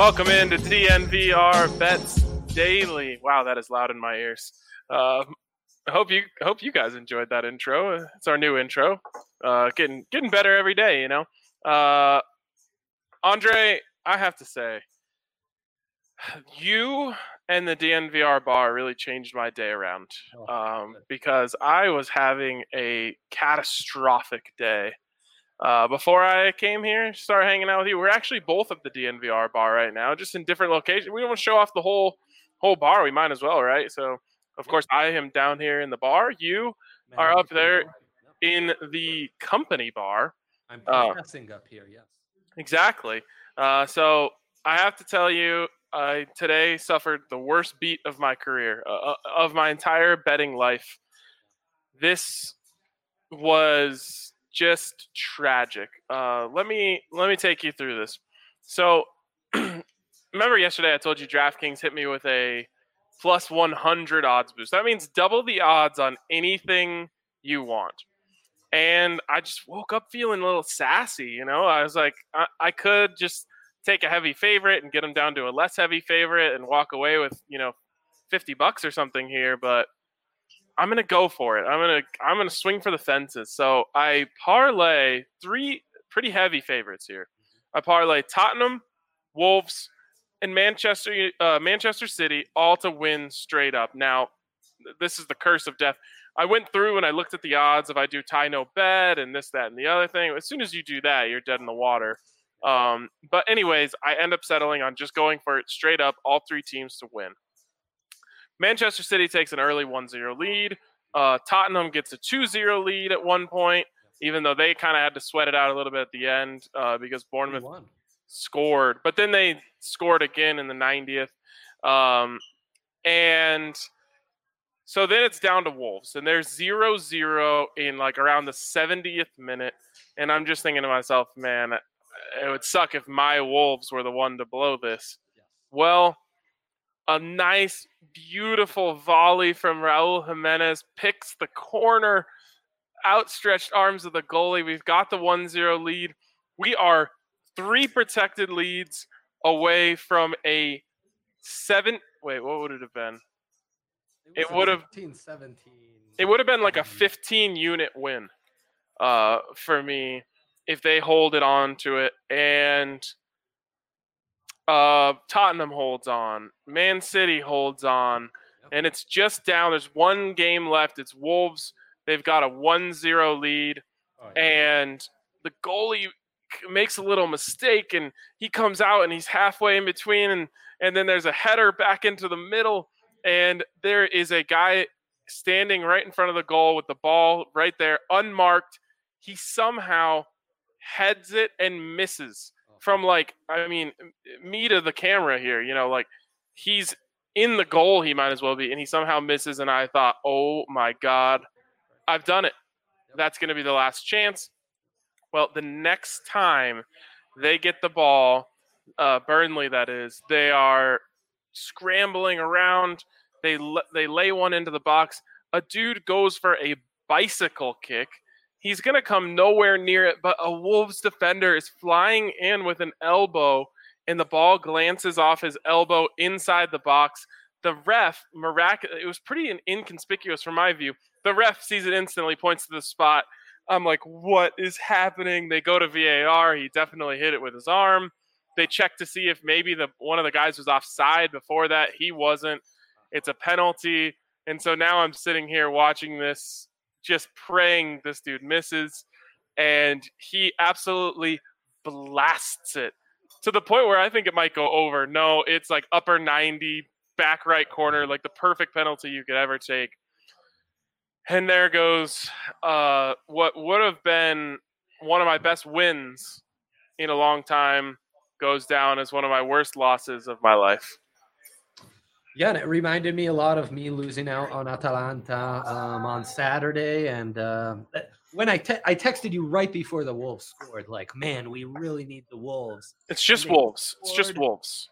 Welcome into DNVR Bets Daily. Wow, that is loud in my ears. Uh, I hope you hope you guys enjoyed that intro. It's our new intro. Uh, getting getting better every day, you know. Uh, Andre, I have to say, you and the DNVR bar really changed my day around um, because I was having a catastrophic day. Uh, before I came here, start hanging out with you. We're actually both at the DNVR bar right now, just in different locations. We don't want to show off the whole whole bar. We might as well, right? So, of course, I am down here in the bar. You are up there in the company bar. I'm Uh, up here, yes. Exactly. Uh, so I have to tell you, I today suffered the worst beat of my career, uh, of my entire betting life. This was just tragic. Uh, let me let me take you through this. So, remember yesterday I told you DraftKings hit me with a plus 100 odds boost. That means double the odds on anything you want. And I just woke up feeling a little sassy, you know. I was like, I, I could just take a heavy favorite and get them down to a less heavy favorite and walk away with, you know, 50 bucks or something here, but I'm gonna go for it. I'm gonna I'm gonna swing for the fences. So I parlay three pretty heavy favorites here. I parlay Tottenham, Wolves, and Manchester uh, Manchester City all to win straight up. Now, this is the curse of death. I went through and I looked at the odds if I do tie no bet and this, that, and the other thing. As soon as you do that, you're dead in the water. Um, but anyways, I end up settling on just going for it straight up, all three teams to win. Manchester City takes an early 1-0 lead. Uh, Tottenham gets a 2-0 lead at one point, even though they kind of had to sweat it out a little bit at the end uh, because Bournemouth scored, but then they scored again in the 90th. Um, and so then it's down to Wolves, and they're 0 0 in like around the 70th minute. And I'm just thinking to myself, man, it would suck if my Wolves were the one to blow this. Well, a nice, beautiful volley from Raul Jimenez picks the corner, outstretched arms of the goalie. We've got the 1 0 lead. We are three protected leads away from a seven. Wait, what would it have been? It would've- 15, 17. It would have been like a um, 15 unit win uh, for me if they hold it on to it. And uh, Tottenham holds on. Man City holds on. And it's just down. There's one game left. It's Wolves. They've got a 1 0 lead. Oh, yeah. And the goalie makes a little mistake and he comes out and he's halfway in between. And, and then there's a header back into the middle. And there is a guy standing right in front of the goal with the ball right there, unmarked. He somehow heads it and misses from like, I mean, me to the camera here, you know, like he's in the goal, he might as well be, and he somehow misses. And I thought, oh my God, I've done it. That's going to be the last chance. Well, the next time they get the ball, uh, Burnley, that is, they are scrambling around. They l- they lay one into the box. A dude goes for a bicycle kick. He's gonna come nowhere near it, but a Wolves defender is flying in with an elbow, and the ball glances off his elbow inside the box. The ref, mirac- it was pretty inconspicuous from my view. The ref sees it instantly, points to the spot. I'm like, what is happening? They go to VAR. He definitely hit it with his arm. They check to see if maybe the one of the guys was offside before that. He wasn't. It's a penalty. And so now I'm sitting here watching this, just praying this dude misses. And he absolutely blasts it to the point where I think it might go over. No, it's like upper 90, back right corner, like the perfect penalty you could ever take. And there goes uh, what would have been one of my best wins in a long time goes down as one of my worst losses of my life. Yeah, and it reminded me a lot of me losing out on Atalanta um, on Saturday. And uh, when I te- I texted you right before the Wolves scored, like, man, we really need the Wolves. It's just Wolves. It's just Wolves.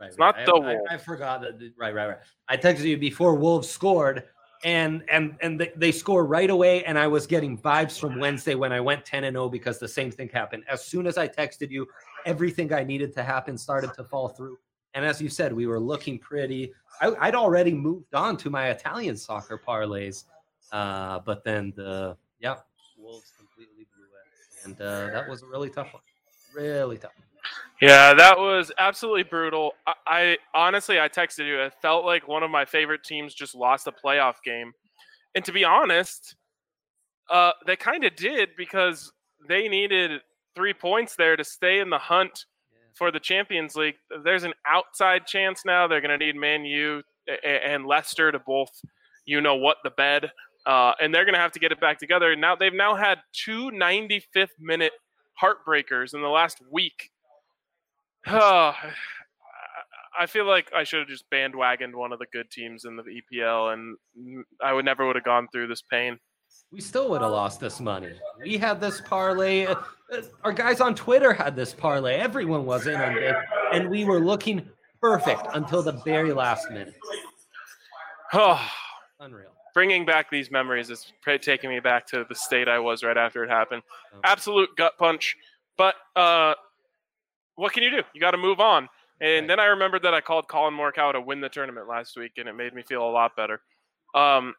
Right, it's right. not the I, Wolves. I, I, forgot that. Right, right, right. I texted you before Wolves scored, and and and they, they score right away. And I was getting vibes from Wednesday when I went ten and zero oh because the same thing happened. As soon as I texted you, everything I needed to happen started to fall through. And as you said, we were looking pretty. I, would already moved on to my Italian soccer parlays, uh, but then the yeah Wolves completely blew it, and uh, that was a really tough one. Really tough. Yeah, that was absolutely brutal. I, I, honestly, I texted you. It felt like one of my favorite teams just lost a playoff game, and to be honest, uh, they kind of did because they needed three points there to stay in the hunt for the Champions League. There's an outside chance now they're going to need Man U and Leicester to both, you know, what the bed, uh, and they're going to have to get it back together. Now they've now had two 95th minute heartbreakers in the last week. I feel like I should have just bandwagoned one of the good teams in the EPL, and I would never would have gone through this pain we still would have lost this money. We had this parlay. Uh, our guys on Twitter had this parlay. Everyone was in on it, and we were looking perfect until the very last minute. Oh, unreal. Bringing back these memories is taking me back to the state I was right after it happened. Okay. Absolute gut punch. But uh, what can you do? You got to move on. And right. then I remembered that I called Collin Morikawa to win the tournament last week, and it made me feel a lot better. Um,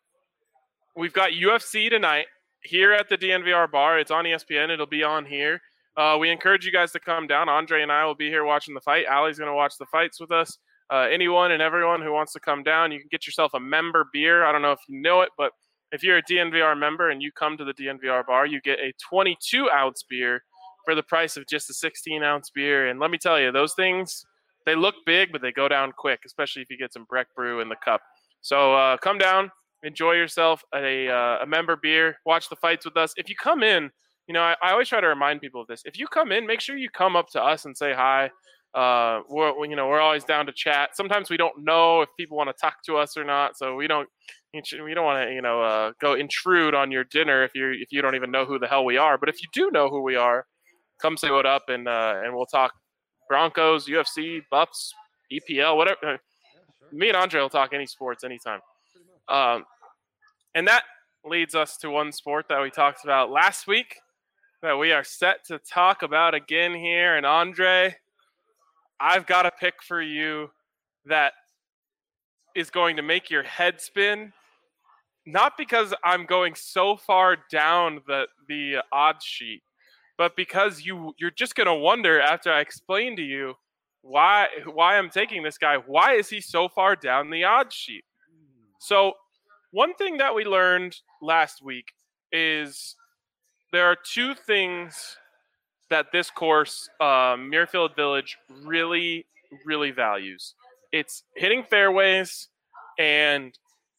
we've got UFC tonight here at the DNVR bar. It's on ESPN. It'll be on here. Uh, we encourage you guys to come down. Andre and I will be here watching the fight. Ali's going to watch the fights with us. Uh, anyone and everyone who wants to come down, you can get yourself a member beer. I don't know if you know it, but if you're a DNVR member and you come to the DNVR bar, you get a 22 ounce beer for the price of just a 16 ounce beer. And let me tell you, those things they look big, but they go down quick, especially if you get some Breck Brew in the cup. So uh, come down, enjoy yourself a, uh, a member beer, watch the fights with us. If you come in, you know, I, I, always try to remind people of this. If you come in, make sure you come up to us and say hi. Uh, we're, you know, we're always down to chat. Sometimes we don't know if people want to talk to us or not, so we don't, we don't want to, you know, uh, go intrude on your dinner if you if you don't even know who the hell we are. But if you do know who we are, come say what up, and uh, and we'll talk Broncos, UFC, Buffs, EPL, whatever. Yeah, sure. Me and Andre will talk any sports anytime. Um, and that leads us to one sport that we talked about last week that we are set to talk about again here. And Andre, I've got a pick for you that is going to make your head spin. Not because I'm going so far down the the odds sheet, but because you you're just going to wonder after I explain to you why why I'm taking this guy. Why is he so far down the odds sheet? So, one thing that we learned last week is there are two things that this course, Muirfield Village, really, really values. It's hitting fairways and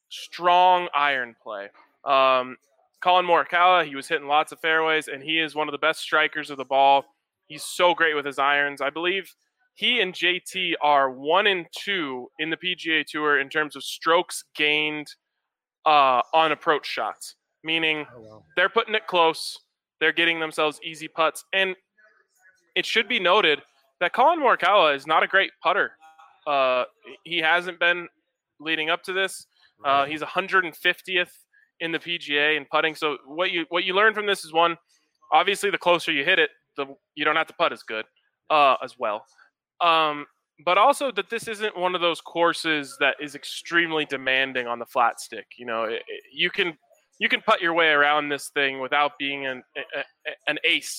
strong iron play. Um, Collin Morikawa, he was hitting lots of fairways, and he is one of the best strikers of the ball. He's so great with his irons. I believe he and JT are one and two in the PGA Tour in terms of strokes gained uh, on approach shots, meaning oh, wow. they're putting it close, they're getting themselves easy putts, and it should be noted that Collin Morikawa is not a great putter. Uh, he hasn't been leading up to this. Uh, he's 150th in the PGA in putting. So what you what you learn from this is one, obviously the closer you hit it, the you don't have to putt as good uh, as well. Um, but also that this isn't one of those courses that is extremely demanding on the flat stick. You know, it, it, you can you can putt your way around this thing without being an a, an ace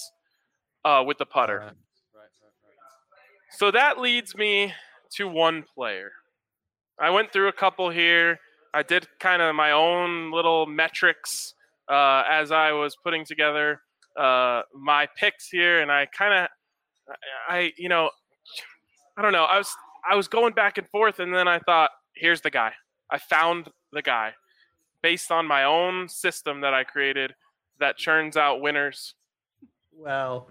uh, with the putter. Right. Right, right, so that leads me to one player. I went through a couple here. I did kind of my own little metrics uh, as I was putting together uh, my picks here, and I kind of I you know, I don't know. I was I was going back and forth, and then I thought, here's the guy. I found the guy based on my own system that I created that churns out winners. Well,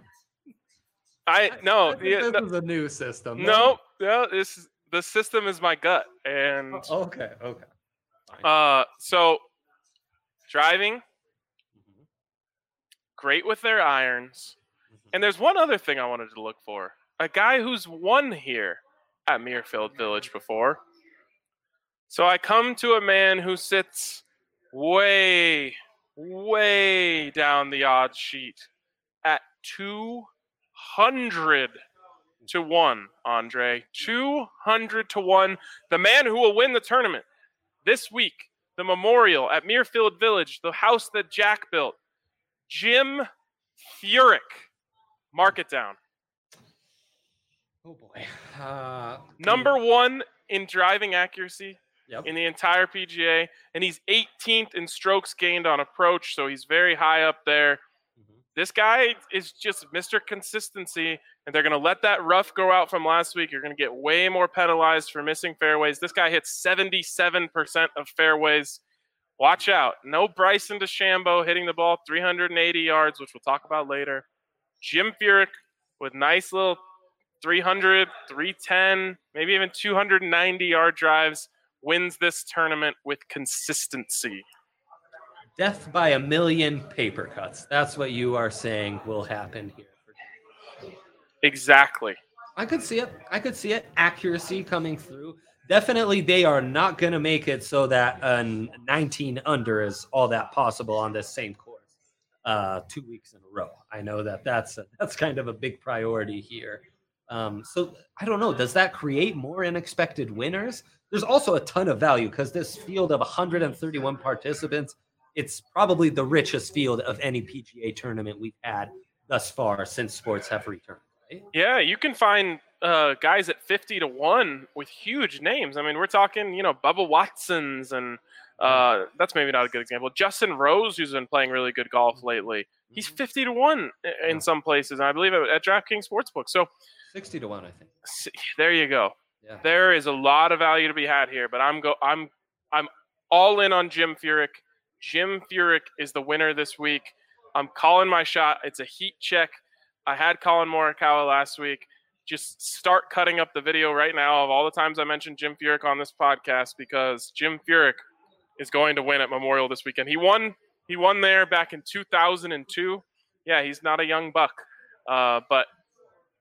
I no, I think yeah, this no, is a new system. no, no, this the system is my gut, and Oh, okay. Okay. uh, so driving Mhm, great with their irons. mhm. And there's one other thing I wanted to look for. A guy who's won here at Muirfield Village before. So I come to a man who sits way, way down the odds sheet at 200 to 1, Andre. 200 to 1. The man who will win the tournament this week, the memorial at Muirfield Village, the house that Jack built. Jim Furyk. Mark it down. Oh boy. Uh, Number one in driving accuracy Yep. in the entire PGA, and he's 18th in strokes gained on approach, so he's very high up there. Mhm. This guy is just Mr. Consistency, and they're going to let that rough go out from last week. You're going to get way more penalized for missing fairways. This guy hits 77% of fairways. Watch out. No Bryson DeChambeau hitting the ball 380 yards, which we'll talk about later. Jim Furyk with nice little 300, 310, maybe even 290 yard drives wins this tournament with consistency. Death by a million paper cuts. That's what you are saying will happen here. Exactly. I could see it. I could see it. Accuracy coming through. Definitely, they are not going to make it so that a 19 under is all that possible on this same course uh, two weeks in a row. I know that that's a, that's kind of a big priority here. Um, so I don't know. Does that create more unexpected winners? There's also a ton of value because this field of 131 participants, it's probably the richest field of any PGA tournament we've had thus far since sports have returned. Right? Yeah, you can find uh, guys at 50 to 1 with huge names. I mean, we're talking, you know, Bubba Watsons, and uh, that's maybe not a good example. Justin Rose, who's been playing really good golf lately, he's 50 to 1 in some places, and I believe at, at DraftKings Sportsbook. So 60 to 1, I think. there you go. Yeah. There is a lot of value to be had here, but I'm go I'm I'm all in on Jim Furyk. Jim Furyk is the winner this week. I'm calling my shot. It's a heat check. I had Collin Morikawa last week. Just start cutting up the video right now of all the times I mentioned Jim Furyk on this podcast because Jim Furyk is going to win at Memorial this weekend. He won. He won there back in 2002. Yeah, he's not a young buck, uh, but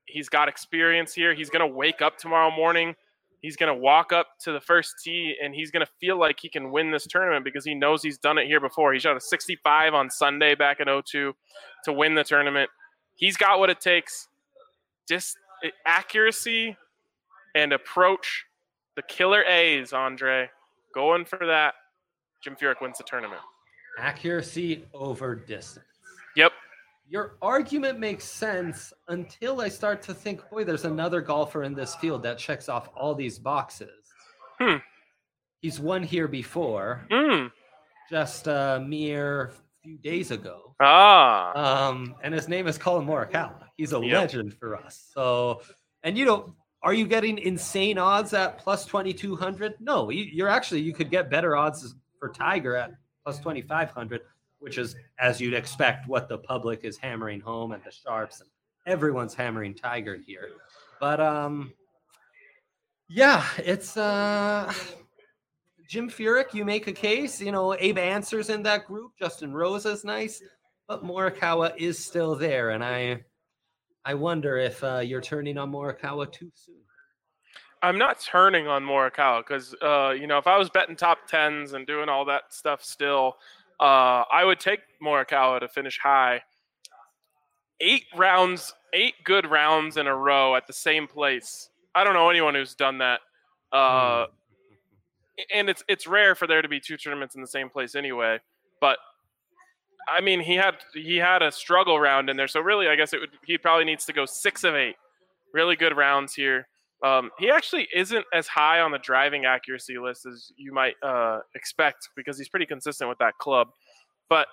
he's got experience here. He's going to wake up tomorrow morning. He's going to walk up to the first tee and he's going to feel like he can win this tournament because he knows he's done it here before. He shot a 65 on Sunday back in 02 to win the tournament. He's got what it takes. Just accuracy and approach. The killer A's, Andre. Going for that. Jim Furyk wins the tournament. Accuracy over distance. Yep. Your argument makes sense until I start to think, boy, there's another golfer in this field that checks off all these boxes. Hmm. He's won here before, Mm. just a mere few days ago. Ah. Um, and his name is Collin Morikawa. He's a Yep. legend for us. So, and you know, are you getting insane odds at plus 2200? No, you, you're actually, you could get better odds for Tiger at plus 2500, which is, as you'd expect, what the public is hammering home and the sharps and everyone's hammering Tiger here. But, um, yeah, it's, uh, Jim Furyk, you make a case. You know, Abe Ancer's in that group. Justin Rose is nice but Morikawa is still there, and I, I wonder if uh, you're turning on Morikawa too soon. I'm not turning on Morikawa because, uh, you know, if I was betting top tens and doing all that stuff still, uh, I would take Morikawa to finish high. Eight rounds, eight good rounds in a row at the same place. I don't know anyone who's done that. Uh, and it's it's rare for there to be two tournaments in the same place anyway. But I mean, he had he had a struggle round in there, so really, I guess it would he probably needs to go six of eight. Really good rounds here. Um, he actually isn't as high on the driving accuracy list as you might uh, expect because he's pretty consistent with that club. But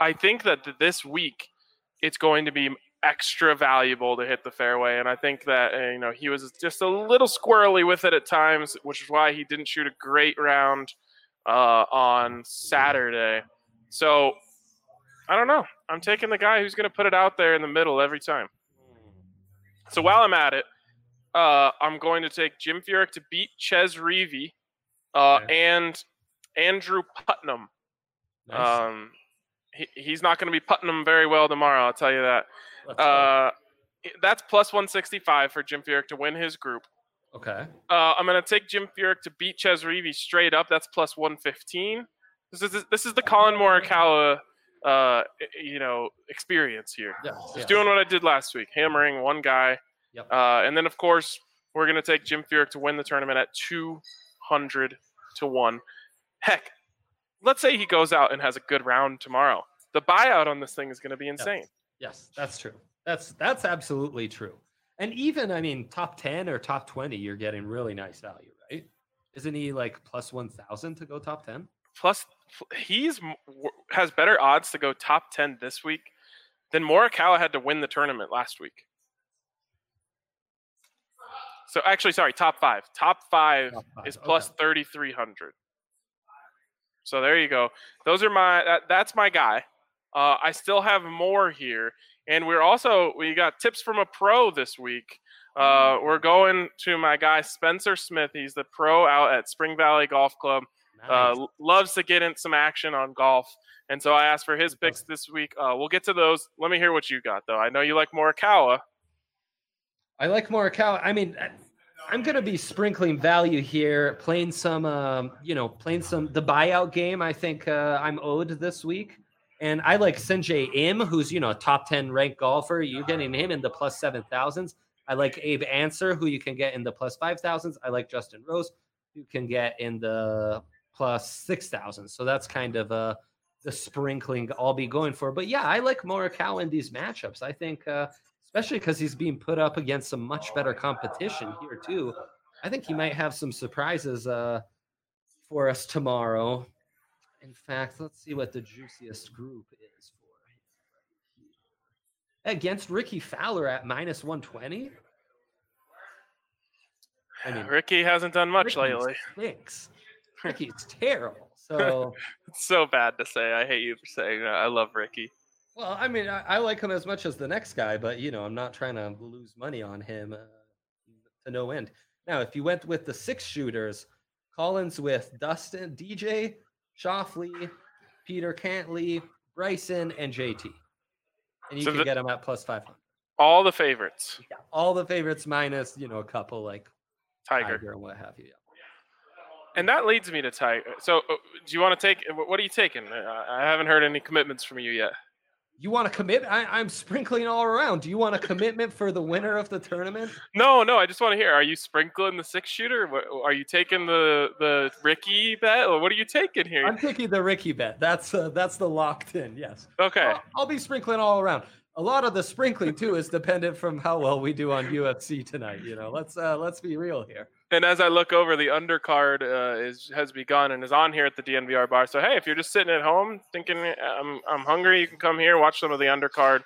I think that th- this week it's going to be extra valuable to hit the fairway. And I think that uh, you know he was just a little squirrely with it at times, which is why he didn't shoot a great round uh, on Saturday. So I don't know. I'm taking the guy who's going to put it out there in the middle every time. So while I'm at it, uh, I'm going to take Jim Furyk to beat Chez Reavie uh, and Andrew Putnam. Nice. Um, he, he's not going to be putting them very well tomorrow. I'll tell you that. Let's. Uh, that's plus 165 for Jim Furyk to win his group. okay. Uh, I'm going to take Jim Furyk to beat Chez Reavie straight up. That's plus 115. This is this is the Collin Morikawa, uh, you know, experience here. Yeah. Just doing what I did last week, hammering one guy. Yep. Uh, and then of course we're going to take Jim Furyk to win the tournament at 200 to one. Heck, let's say he goes out and has a good round tomorrow. The buyout on this thing is going to be insane. Yes, that's true. That's that's absolutely true. And even I mean, top ten or top twenty, you're getting really nice value, right? Isn't he like plus one thousand to go top ten? Plus, he's has better odds to go top 10 this week than Morikawa had to win the tournament last week. So actually, sorry, top five. Top five Top five, is okay. plus 3,300. So there you go. Those are my. That, that's my guy. Uh, I still have more here, and we're also we got tips from a pro this week. Uh, we're going to my guy Spencer Smith. He's the pro out at Spring Valley Golf Club uh, Nice. l- loves to get in some action on golf. And so I asked for his picks this week. Uh, we'll get to those. Let me hear what you got, though. I know you like Morikawa. I like Morikawa. I mean, I'm gonna be sprinkling value here, playing some, um, you know, playing some the buyout game. I think uh, I'm owed this week, and I like Sungjae Im, who's you know a top ten ranked golfer. You're getting him in the plus seven thousands. I like Abe Ancer, who you can get in the plus five thousands. I like Justin Rose, who can get in the plus six thousands. So that's kind of uh, the sprinkling I'll be going for. But yeah, I like Morikawa in these matchups. I think. Uh, especially because he's being put up against some much better competition here too. I think he might have some surprises uh, for us tomorrow. In fact, let's see what the juiciest group is for him. Against Rickie Fowler at minus 120. I mean, Rickie hasn't done much Rickie lately. stinks. Rickie's terrible. So, It's so bad to say. I hate you for saying that. I love Rickie. Well, I mean, I, I like him as much as the next guy, but you know, I'm not trying to lose money on him uh, to no end. Now, if you went with the six shooters, Collins with Dustin, DJ, Schauffele, Peter Cantlay, Bryson, and JT, and you So can the- get them at plus 500. All the favorites. Yeah, all the favorites minus, you know, a couple like Tiger. Tiger and what have you. Yeah. And that leads me to Tiger. So, uh, do you want to take? What are you taking? Uh, I haven't heard any commitments from you yet. You want to commit? I, I'm sprinkling all around. Do you want a commitment for the winner of the tournament? No, no. I just want to hear. Are you sprinkling the six shooter? Are you taking the the Rickie bet? Or what are you taking here? I'm taking the Rickie bet. That's uh, that's the locked in. Yes. Okay. I'll, I'll be sprinkling all around. A lot of the sprinkling too is dependent from how well we do on UFC tonight. You know, let's uh, let's be real here. And as I look over, the undercard uh, is has begun and is on here at the DNVR bar. So hey, if you're just sitting at home thinking I'm I'm hungry, you can come here watch some of the undercard.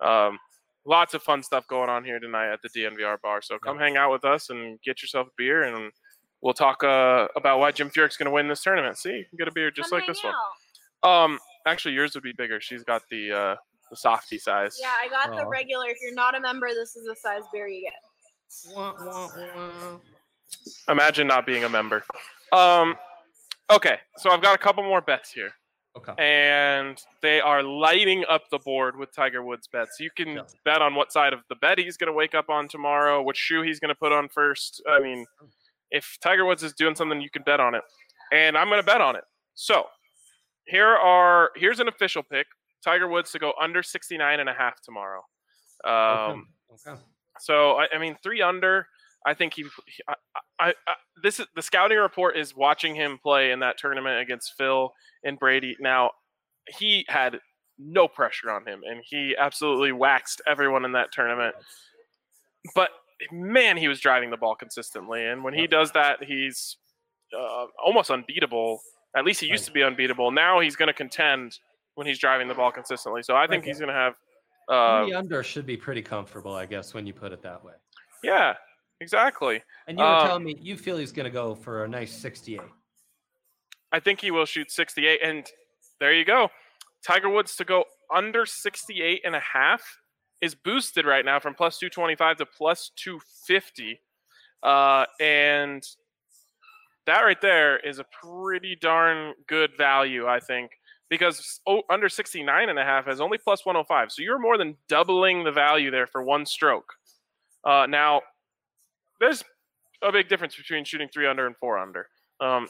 Um, lots of fun stuff going on here tonight at the DNVR bar. So come hang out with us and get yourself a beer, and we'll talk uh, about why Jim Furyk's going to win this tournament. See, you can get a beer just Come like this hang one. Um, actually, yours would be bigger. She's got the uh, the softy size. Yeah, I got the regular. If you're not a member, this is the size beer you get. Wah, wah, wah. Imagine not being a member. Um, okay, so I've got a couple more bets here. Okay. and they are lighting up the board with Tiger Woods bets. You can Yeah. bet on what side of the bed he's going to wake up on tomorrow, which shoe he's going to put on first. I mean, if Tiger Woods is doing something, you can bet on it. And I'm going to bet on it. So, here are here's an official pick. Tiger Woods to go under 69 and a half tomorrow. Um, okay. okay. so I, I mean, three under. I think he. I, I, I, this is the scouting report is watching him play in that tournament against Phil and Brady. Now, he had no pressure on him, and he absolutely waxed everyone in that tournament. But man, he was driving the ball consistently, and when he does that, he's uh, almost unbeatable. At least he used to be unbeatable. Now he's going to contend when he's driving the ball consistently. So I think Okay. he's going to have Uh, the under should be pretty comfortable, I guess, when you put it that way. yeah, exactly. And you were Um, telling me you feel he's going to go for a nice 68. I think he will shoot 68. And there you go. Tiger Woods to go under 68 and a half is boosted right now from plus 225 to plus 250. Uh, and that right there is a pretty darn good value, I think, because under 69 and a half has only plus 105. So you're more than doubling the value there for one stroke. Uh, now, there's a big difference between shooting three under and four under. Um,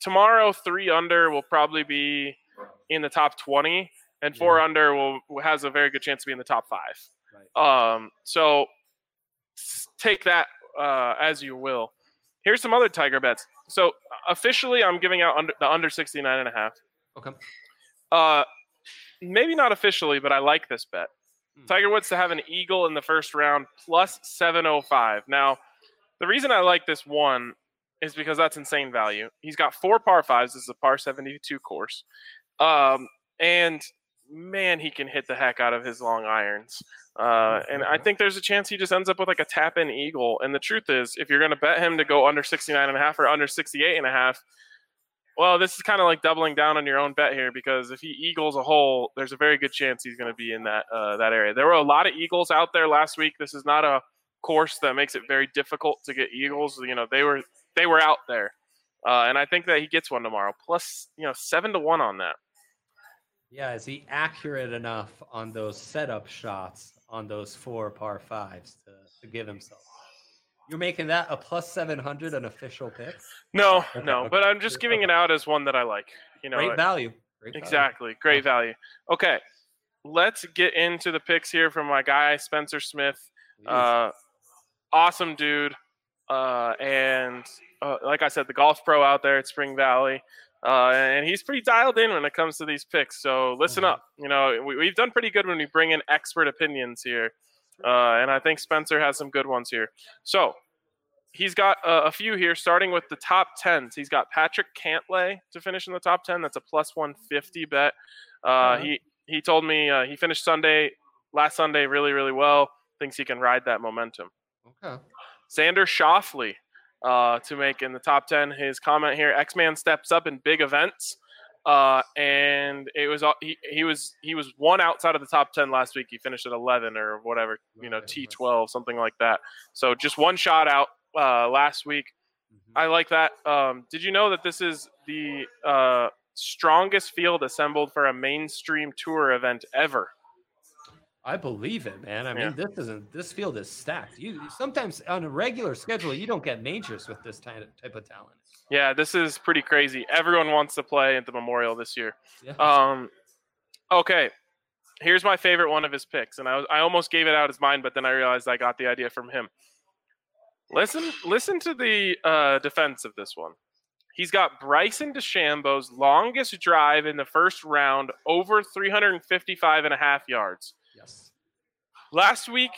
tomorrow, three under will probably be in the top 20, and four Yeah. under will has a very good chance to be in the top five. Right. Um, so take that uh, as you will. Here's some other Tiger bets. So officially, I'm giving out under, the under 69 and a half. Okay. Uh, maybe not officially, but I like this bet. Hmm. Tiger Woods to have an eagle in the first round plus 705. Now, the reason I like this one is because that's insane value. He's got four par fives. This is a par 72 course. Um, and man, he can hit the heck out of his long irons. Uh, and I think there's a chance he just ends up with like a tap in eagle. And the truth is, if you're going to bet him to go under 69 and a half or under 68 and a half, well, this is kind of like doubling down on your own bet here because if he eagles a hole, there's a very good chance he's going to be in that uh, that area. There were a lot of eagles out there last week. This is not a course that makes it very difficult to get eagles. You know, they were they were out there, uh, and I think that he gets one tomorrow. Plus, you know, seven to one on that. Yeah, is he accurate enough on those setup shots on those four par fives to, to give himself? You're making that a plus 700 an official pick? No, no, but I'm just giving it out as one that I like. You know, Great value. Great value. Exactly. Great value. Okay. Let's get into the picks here from my guy, Spencer Smith. Uh, awesome dude. Uh, and uh, like I said, the golf pro out there at Spring Valley. Uh, and he's pretty dialed in when it comes to these picks. So listen Mhm. up. You know, we, we've done pretty good when we bring in expert opinions here. Uh, and I think Spencer has some good ones here. So he's got uh, a few here, starting with the top 10s. He's got Patrick Cantlay to finish in the top 10. That's a plus 150 bet. Uh, Alright. He he told me uh, he finished Sunday last Sunday really really well. Thinks he can ride that momentum. Okay. Xander Schauffele uh, to make in the top 10. His comment here: X Man steps up in big events, uh, and it was he, he was he was one outside of the top 10 last week. He finished at 11 or whatever, you know, Right, right. T12 something like that. So just one shot out uh, last week. Mhm. I like that. Um, did you know that this is the uh, strongest field assembled for a mainstream tour event ever? I believe it, man. I mean, Yeah. this isn't this field is stacked. You sometimes on a regular schedule, you don't get majors with this type of, type of talent. Yeah, this is pretty crazy. Everyone wants to play at the Memorial this year. Yeah. Um, okay, here's my favorite one of his picks, and I was, I almost gave it out as mine, but then I realized I got the idea from him. Listen, listen to the uh, defense of this one. He's got Bryson DeChambeau's longest drive in the first round, over 355 and a half yards. Last week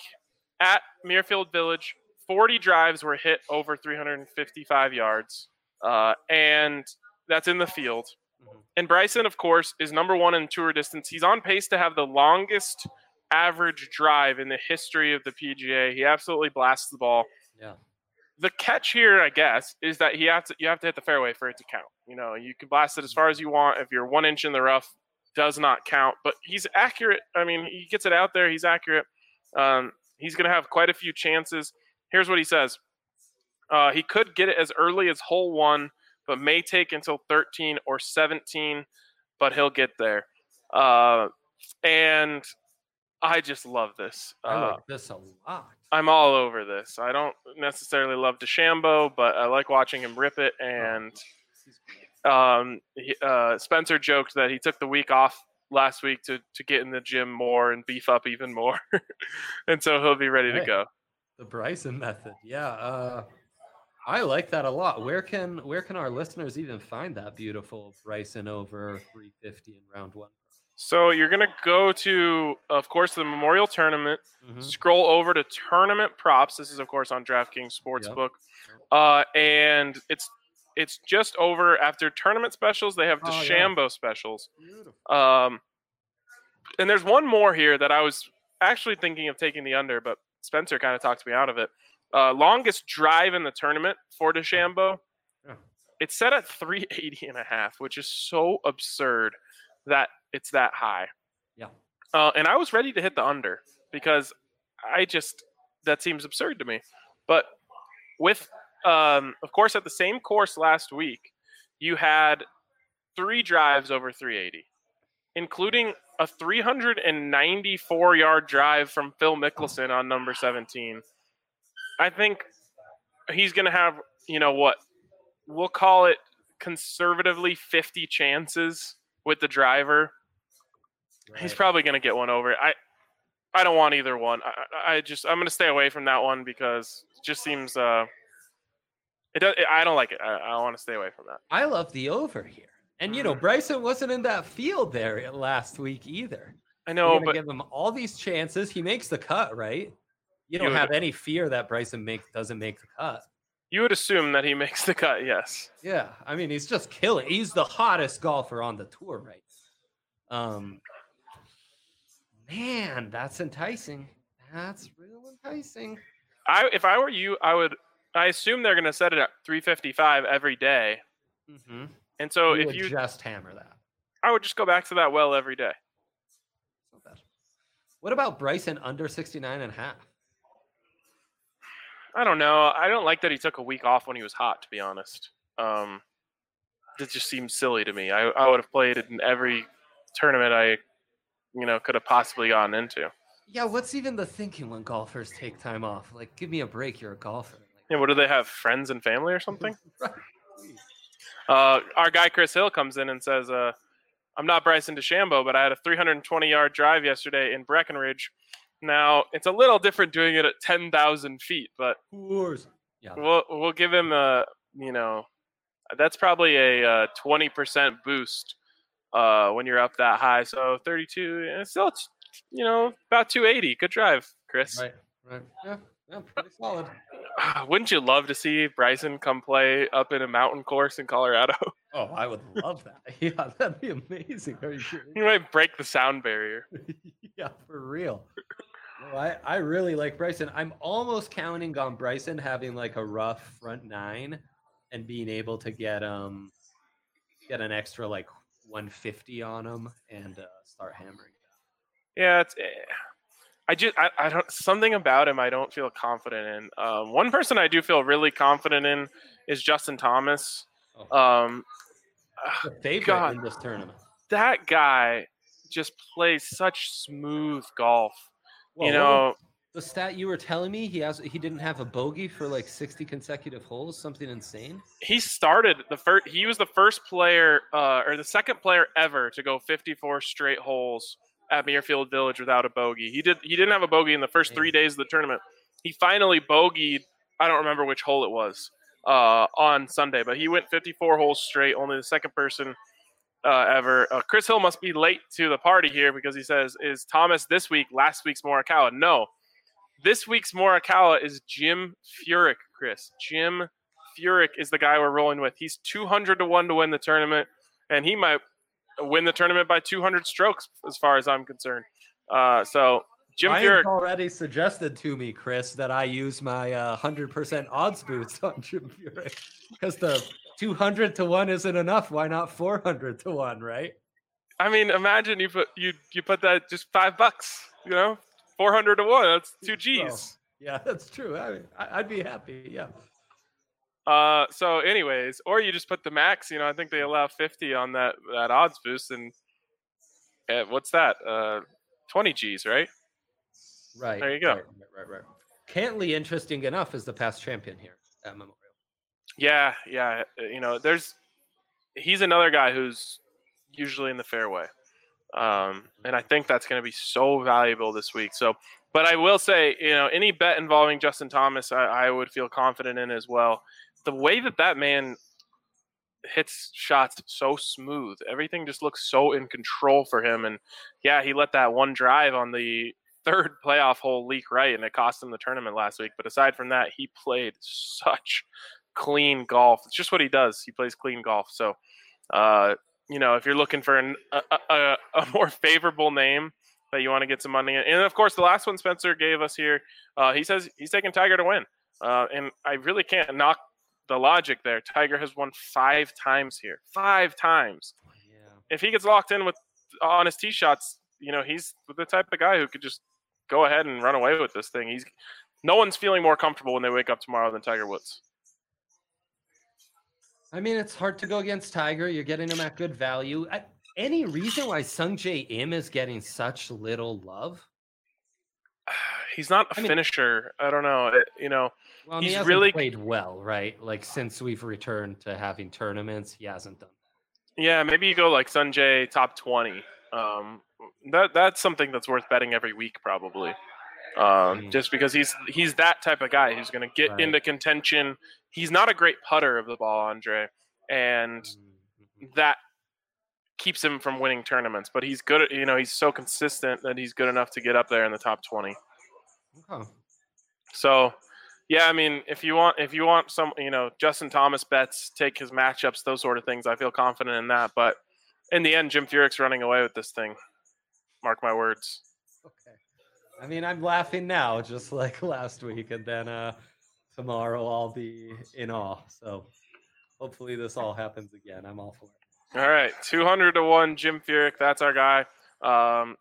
at Muirfield Village, 40 drives were hit over 355 yards, uh, and that's in the field. Mhm. And Bryson, of course, is number one in tour distance. He's on pace to have the longest average drive in the history of the PGA. He absolutely blasts the ball. Yeah. The catch here, I guess, is that he have to you have to hit the fairway for it to count. You know, you can blast it as far as you want. If you're one inch in the rough, does not count. But he's accurate. I mean, he gets it out there. He's accurate. Um, he's going to have quite a few chances. Here's what he says. Uh, he could get it as early as hole one, but may take until 13 or 17, but he'll get there. Uh, and I just love this. I Uh, like this a lot. I'm all over this. I don't necessarily love DeChambeau, but I like watching him rip it. And um, he, uh, Spencer joked that he took the week off last week to, to get in the gym more and beef up even more. and so he'll be ready to go. The Bryson method. Yeah. Uh, I like that a lot. Where can where can our listeners even find that beautiful Bryson over 350 in round one? So you're to go to, of course, the Memorial Tournament. Mhm. Scroll over to tournament props. This is, of course, on DraftKings Sportsbook. Uh, and it's it's just over after tournament specials. They have Oh, yeah. Specials. Um, and there's one more here that I was actually thinking of taking the under, but Spencer kind of talked me out of it. Uh, longest drive in the tournament for DeChambeau. Yeah. It's set at 380 and a half, which is so absurd that it's that high. Yeah. Uh, and I was ready to hit the under because I just that seems absurd to me. But with, um, of course, at the same course last week, you had three drives over 380, including a 394 yard drive from Phil Mickelson on number 17. I think he's going to have, you know, what we'll call it conservatively 50 chances with the driver. He's probably going to get one over. I I don't want either one. I, I just I'm going to stay away from that one because it just seems uh it does, I don't like it. I, I want to stay away from that. I love the over here. And you know, Mm. Bryson wasn't in that field there last week either. I know, but give him all these chances. He makes the cut, right? You don't would- have any fear that Bryson make doesn't make the cut. you would assume that he makes the cut. Yes. Yeah, I mean he's just killing. He's the hottest golfer on the tour right. Um, man, that's enticing. That's real enticing. I if I were you, I would. I assume they're going to set it at 355 every day, Mm-hmm. and so you if you, just hammer that. I would just go back to that well every day. Not bad. What about Bryson under 69 and a half? I don't know. I don't like that he took a week off when he was hot. To be honest, um, it just seems silly to me. I I would have played in every tournament I, you know, could have possibly gotten into. Yeah, what's even the thinking when golfers take time off? Like, give me a break. You're a golfer. Yeah, what do they have? Friends and family or something? Uh, our guy Chris Hill comes in and says, uh, "I'm not Bryson DeChambeau, but I had a 320 yard drive yesterday in Breckenridge. Now it's a little different doing it at 10,000 feet, but Yeah. we'll we'll give him a you know that's probably a, uh 20% boost uh, when you're up that high. So 32, and it's still it's, you know about 280. Good drive, Chris. Right. Right. Yeah. Yeah. Pretty solid. Wouldn't you love to see Bryson come play up in a mountain course in Colorado? Oh, I would love that. Yeah, that'd be amazing. Are you kidding? he might break the sound barrier. yeah, for real. No, I, I really like Bryson. I'm almost counting on Bryson having like a rough front nine and being able to get um get an extra like 150 on him and uh, start hammering. Yeah, it's. eh, I just I, I don't something about him I don't feel confident in. Um, one person I do feel really confident in is Justin Thomas. Oh, Um, the favorite God. in this tournament. that guy just plays such smooth golf. Well, you know, the stat you were telling me he has he didn't have a bogey for like 60 consecutive holes, something insane. he started the first. He was the first player, uh, or the second player ever to go 54 straight holes at Muirfield Village without a bogey. He did. He didn't have a bogey in the first three days of the tournament. He finally bogeyed. I don't remember which hole it was uh, on Sunday, but he went 54 holes straight. Only the second person uh, ever. Uh, Chris Hill must be late to the party here because he says, "Is Thomas this week last week's Morikawa?" No, this week's Morikawa is Jim Furyk. Chris, Jim Furyk is the guy we're rolling with. He's 200 to 1 to win the tournament, and he might win the tournament by 200 strokes, as far as I'm concerned. Uh, so, Jim Ryan's Furyk, already suggested to me, Chris, that I use my uh, 100% odds boost on Jim Furyk because the 200 to 1 isn't enough. Why not 400 to 1, right? I mean, imagine you put you you put that just five bucks, you know, 400 to 1. That's two G's. Yeah, that's true. I, I- I'd be happy. Yeah. Uh, so, anyways, or you just put the max. You know, I think they allow 50 on that that odds boost, and uh, what's that? Uh, 20 G's, right? Right. There you go. Right, right, right. Cantlay, interesting enough, is the past champion here at Memorial. Yeah, yeah. uh, You know, there's he's another guy who's usually in the fairway, um, and I think that's going to be so valuable this week. So, but I will say, you know, any bet involving Justin Thomas, I, I would feel confident in as well. The way that that man hits shots so smooth, everything just looks so in control for him. And yeah, he let that one drive on the third playoff hole leak right, and it cost him the tournament last week. But aside from that, he played such clean golf. It's just what he does. He plays clean golf. So, uh, you know, if you're looking for an, a, a, a more favorable name that you want to get some money in. And of course, the last one Spencer gave us here, uh, he says he's taking Tiger to win. Uh, and I really can't knock the logic there. Tiger has won five times here, five times. Yeah. If he gets locked in with uh, on his tee shots, you know he's the type of guy who could just go ahead and run away with this thing. He's no one's feeling more comfortable when they wake up tomorrow than Tiger Woods. I mean, it's hard to go against Tiger. You're getting him at good value. I, any reason why Sungjae Im is getting such little love? He's not a I mean- finisher. I don't know. It- you know, Well, He's he hasn't really- played well, right? Like since we've returned to having tournaments, he hasn't done. yeah, maybe you go like Sungjae top twenty. Um, that that's something that's worth betting every week, probably. Um, Mm. just because he's he's that type of guy who's going to get Right. into contention. He's not a great putter of the ball, Andre, and Mhm. that keeps him from winning tournaments. But he's good at you know he's so consistent that he's good enough to get up there in the top twenty. Okay. So, yeah, I mean, if you want, if you want some, you know, Justin Thomas bets, take his matchups, those sort of things. I feel confident in that. But in the end, Jim Furyk's running away with this thing. Mark my words. Okay. I mean, I'm laughing now, just like last week, and then uh, tomorrow I'll be in awe. So hopefully this all happens again. I'm all for it. All right, two hundred to one, Jim Furyk. That's our guy. Um,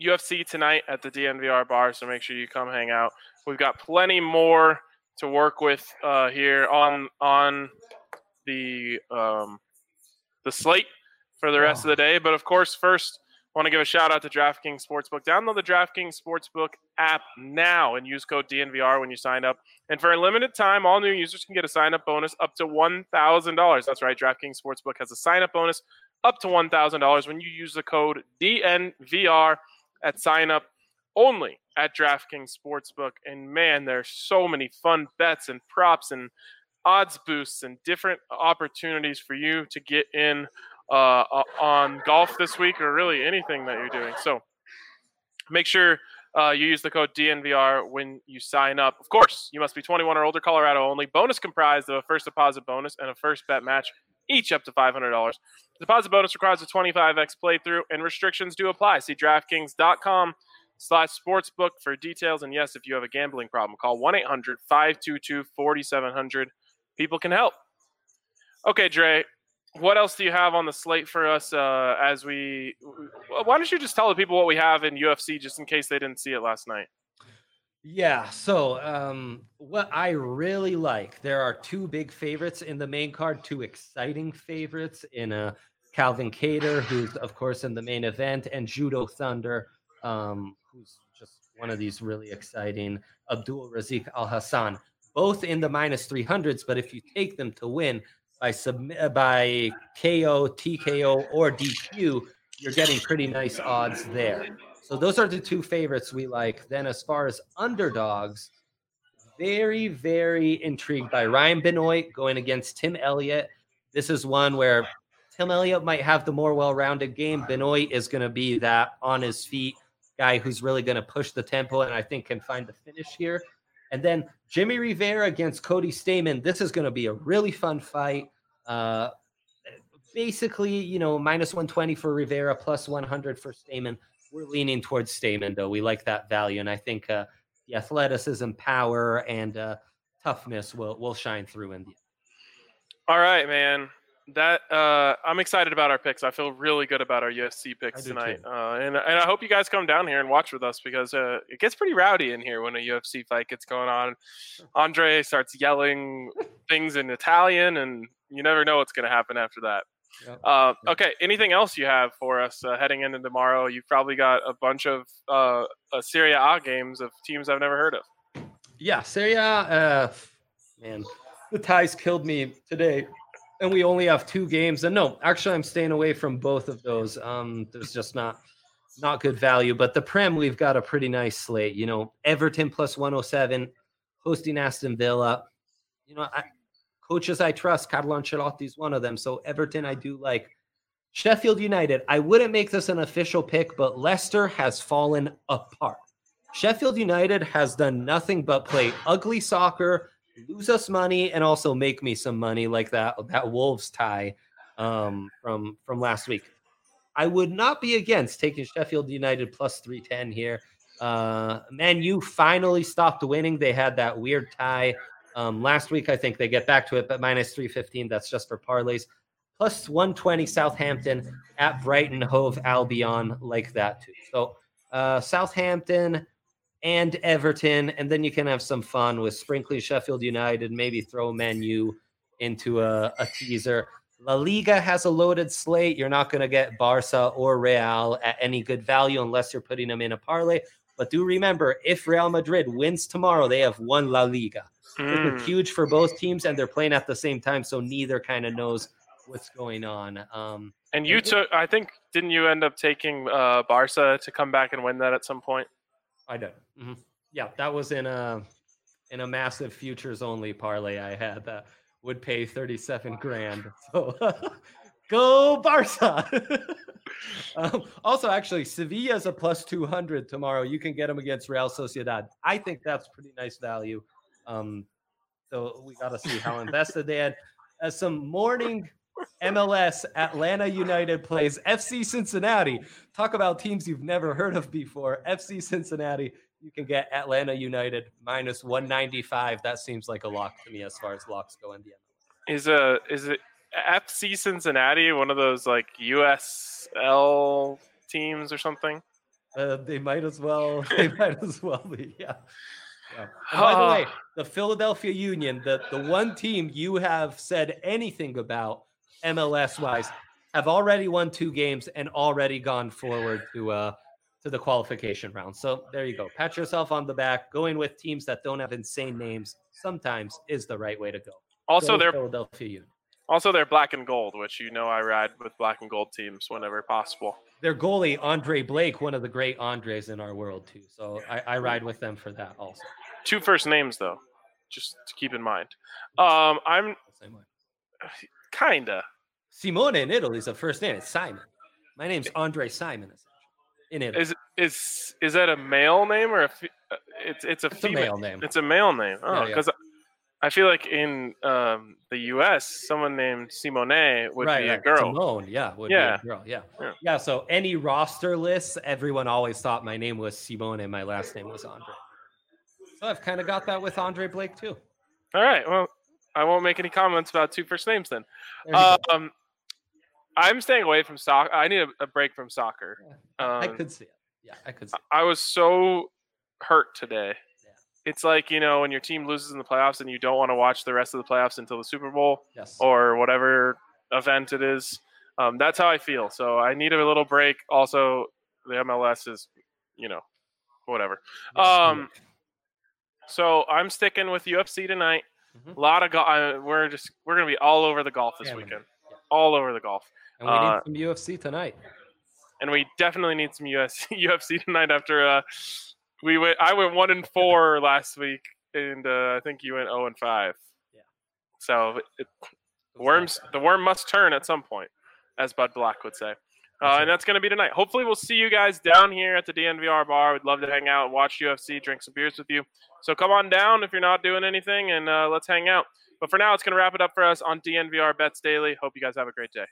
UFC tonight at the DNVR bar, so make sure you come hang out. We've got plenty more to work with uh, here on on the um, the slate for the rest of the day. But of course, first, want to give a shout out to DraftKings Sportsbook. Download the DraftKings Sportsbook app now and use code DNVR when you sign up. And for a limited time, all new users can get a sign up bonus up to $1,000. That's right, DraftKings Sportsbook has a sign up bonus up to $1,000 when you use the code DNVR at sign up only at DraftKings Sportsbook. And man, there's so many fun bets and props and odds boosts and different opportunities for you to get in uh, on golf this week or really anything that you're doing. So make sure uh, you use the code DNVR when you sign up. Of course, you must be 21 or older, Colorado only. Bonus comprised of a first deposit bonus and a first bet match, each up to $500. Deposit bonus requires a 25x playthrough, and restrictions do apply. See DraftKings.com slash sportsbook for details. And yes, if you have a gambling problem, call 1-800-522-4700. People can help. Okay, Dre, what else do you have on the slate for us uh, as we why don't you just tell the people what we have in ufc just in case they didn't see it last night Yeah. So, um, what I really like, there are two big favorites in the main card, two exciting favorites in uh, Calvin Kattar, who's of course in the main event, and Judo Thunder, um, who's just one of these really exciting. Abdul Razak Al Hassan, both in the minus minus three hundreds, but if you take them to win by submit by KO, TKO, or DQ, you're getting pretty nice odds there. So those are the two favorites we like. Then as far as underdogs, very, very intrigued by Ryan Benoit going against Tim Elliott. This is one where Tim Elliott might have the more well-rounded game. Benoit is going to be that on his feet guy who's really going to push the tempo and I think can find the finish here. And then Jimmy Rivera against Cody Stamann. This is going to be a really fun fight. Uh, basically, you know, minus 120 for Rivera, plus 100 for Stamann. We're leaning towards Stamann, though. We like that value. And I think uh, the athleticism, power, and uh, toughness will, will shine through in the all right man. That uh, i'm excited about our picks. I feel really good about our ufc picks tonight uh, and, and i hope you guys come down here and watch with us because uh, it gets pretty rowdy in here when a ufc fight gets going on. Andre starts yelling things in italian and you never know what's going to happen after that Yep. Uh, okay, anything else you have for us uh, heading into tomorrow? You've probably got a bunch of uh, uh, Serie A games of teams I've never heard of. Yeah, Serie A, uh, man, the ties killed me today, and we only have two games. And no, actually, I'm staying away from both of those. Um, there's just not not good value. But the Prem, we've got a pretty nice slate. You know, Everton plus 107, hosting Aston Villa. You know, I, coaches I trust, Carlo Ancelotti is one of them. So Everton, I do like. Sheffield United, I wouldn't make this an official pick, but Leicester has fallen apart. Sheffield United has done nothing but play ugly soccer, lose us money, and also make me some money like that that Wolves tie um, from from last week. I would not be against taking Sheffield United plus 310 here. Uh, Man U finally stopped winning. They had that weird tie um, last week. I think they get back to it, but minus 315. That's just for parlays. Plus 120 Southampton at Brighton Hove Albion, like that too. So uh, Southampton and Everton, and then you can have some fun with sprinkling Sheffield United, maybe throw Man U into a, a teaser. La Liga has a loaded slate. You're not going to get Barca or Real at any good value unless you're putting them in a parlay. But do remember, if Real Madrid wins tomorrow, they have won La Liga. Mm. Huge for both teams, and they're playing at the same time, so neither kind of knows what's going on. Um, And you took, I think, didn't you end up taking uh, Barca to come back and win that at some point? I did. hmm Yeah, that was in a in a massive futures only parlay I had that would pay thirty seven grand. So go Barca. um, also, actually, Sevilla's a plus two hundred tomorrow. You can get them against Real Sociedad. I think that's pretty nice value. Um, so we got to see how invested they had. As some morning MLS, Atlanta United plays FC Cincinnati. Talk about teams you've never heard of before. FC Cincinnati, you can get Atlanta United minus 195. That seems like a lock to me as far as locks go in the MLS. Is a is it FC Cincinnati one of those like USL teams or something? Uh, they might as well. They might as well be. Yeah. Yeah. And by the way, the Philadelphia Union, the the one team you have said anything about MLS wise, have already won two games and already gone forward to uh to the qualification round. So there you go. Pat yourself on the back. Going with teams that don't have insane names sometimes is the right way to go. Also, Go they're Philadelphia Union. also they're black and gold, which you know I ride with black and gold teams whenever possible. Their goalie Andre Blake, one of the great Andres in our world too. So I, I ride with them for that also. Two first names though, just to keep in mind. Um, I'm kinda. Simone in Italy is a first name. It's Simon. My name's Andre Simon. In Italy, Is is is that a male name or a? It's it's a it's a female. male name. It's a male name. Oh, Yeah, yeah. because I feel like in um, the U.S., someone named Simone would right, be a right. girl. Simone, yeah, would Yeah. be a girl. Yeah. Yeah. yeah, So any roster lists, everyone always thought my name was Simone and my last name was Andre. So I've kind of got that with Andre Blake too. All right. Well, I won't make any comments about two first names then. There you go. Um, I'm staying away from soccer. I need a, a break from soccer. I um, could see it. Yeah, I could see. It. I was so hurt today. Yeah. It's like you know when your team loses in the playoffs and you don't want to watch the rest of the playoffs until the Super Bowl Yes. or whatever event it is. Um, that's how I feel. So I need a little break. Also, the MLS is, you know, whatever. Um. So I'm sticking with UFC tonight. Mhm. A lot of golf. We're just we're gonna be all over the golf this Yeah, weekend. Yeah. All over the golf, and we uh, need some UFC tonight. and we definitely need some US, UFC tonight. After uh, we went, I went one and four last week, and uh, I think you went zero and five. Yeah. So it, It worms, the worm must turn at some point, as Bud Black would say. Uh, and that's going to be tonight. Hopefully, we'll see you guys down here at the DNVR bar. We'd love to hang out and watch UFC, drink some beers with you. So come on down if you're not doing anything, and uh, let's hang out. But for now, it's going to wrap it up for us on DNVR Bets Daily. Hope you guys have a great day.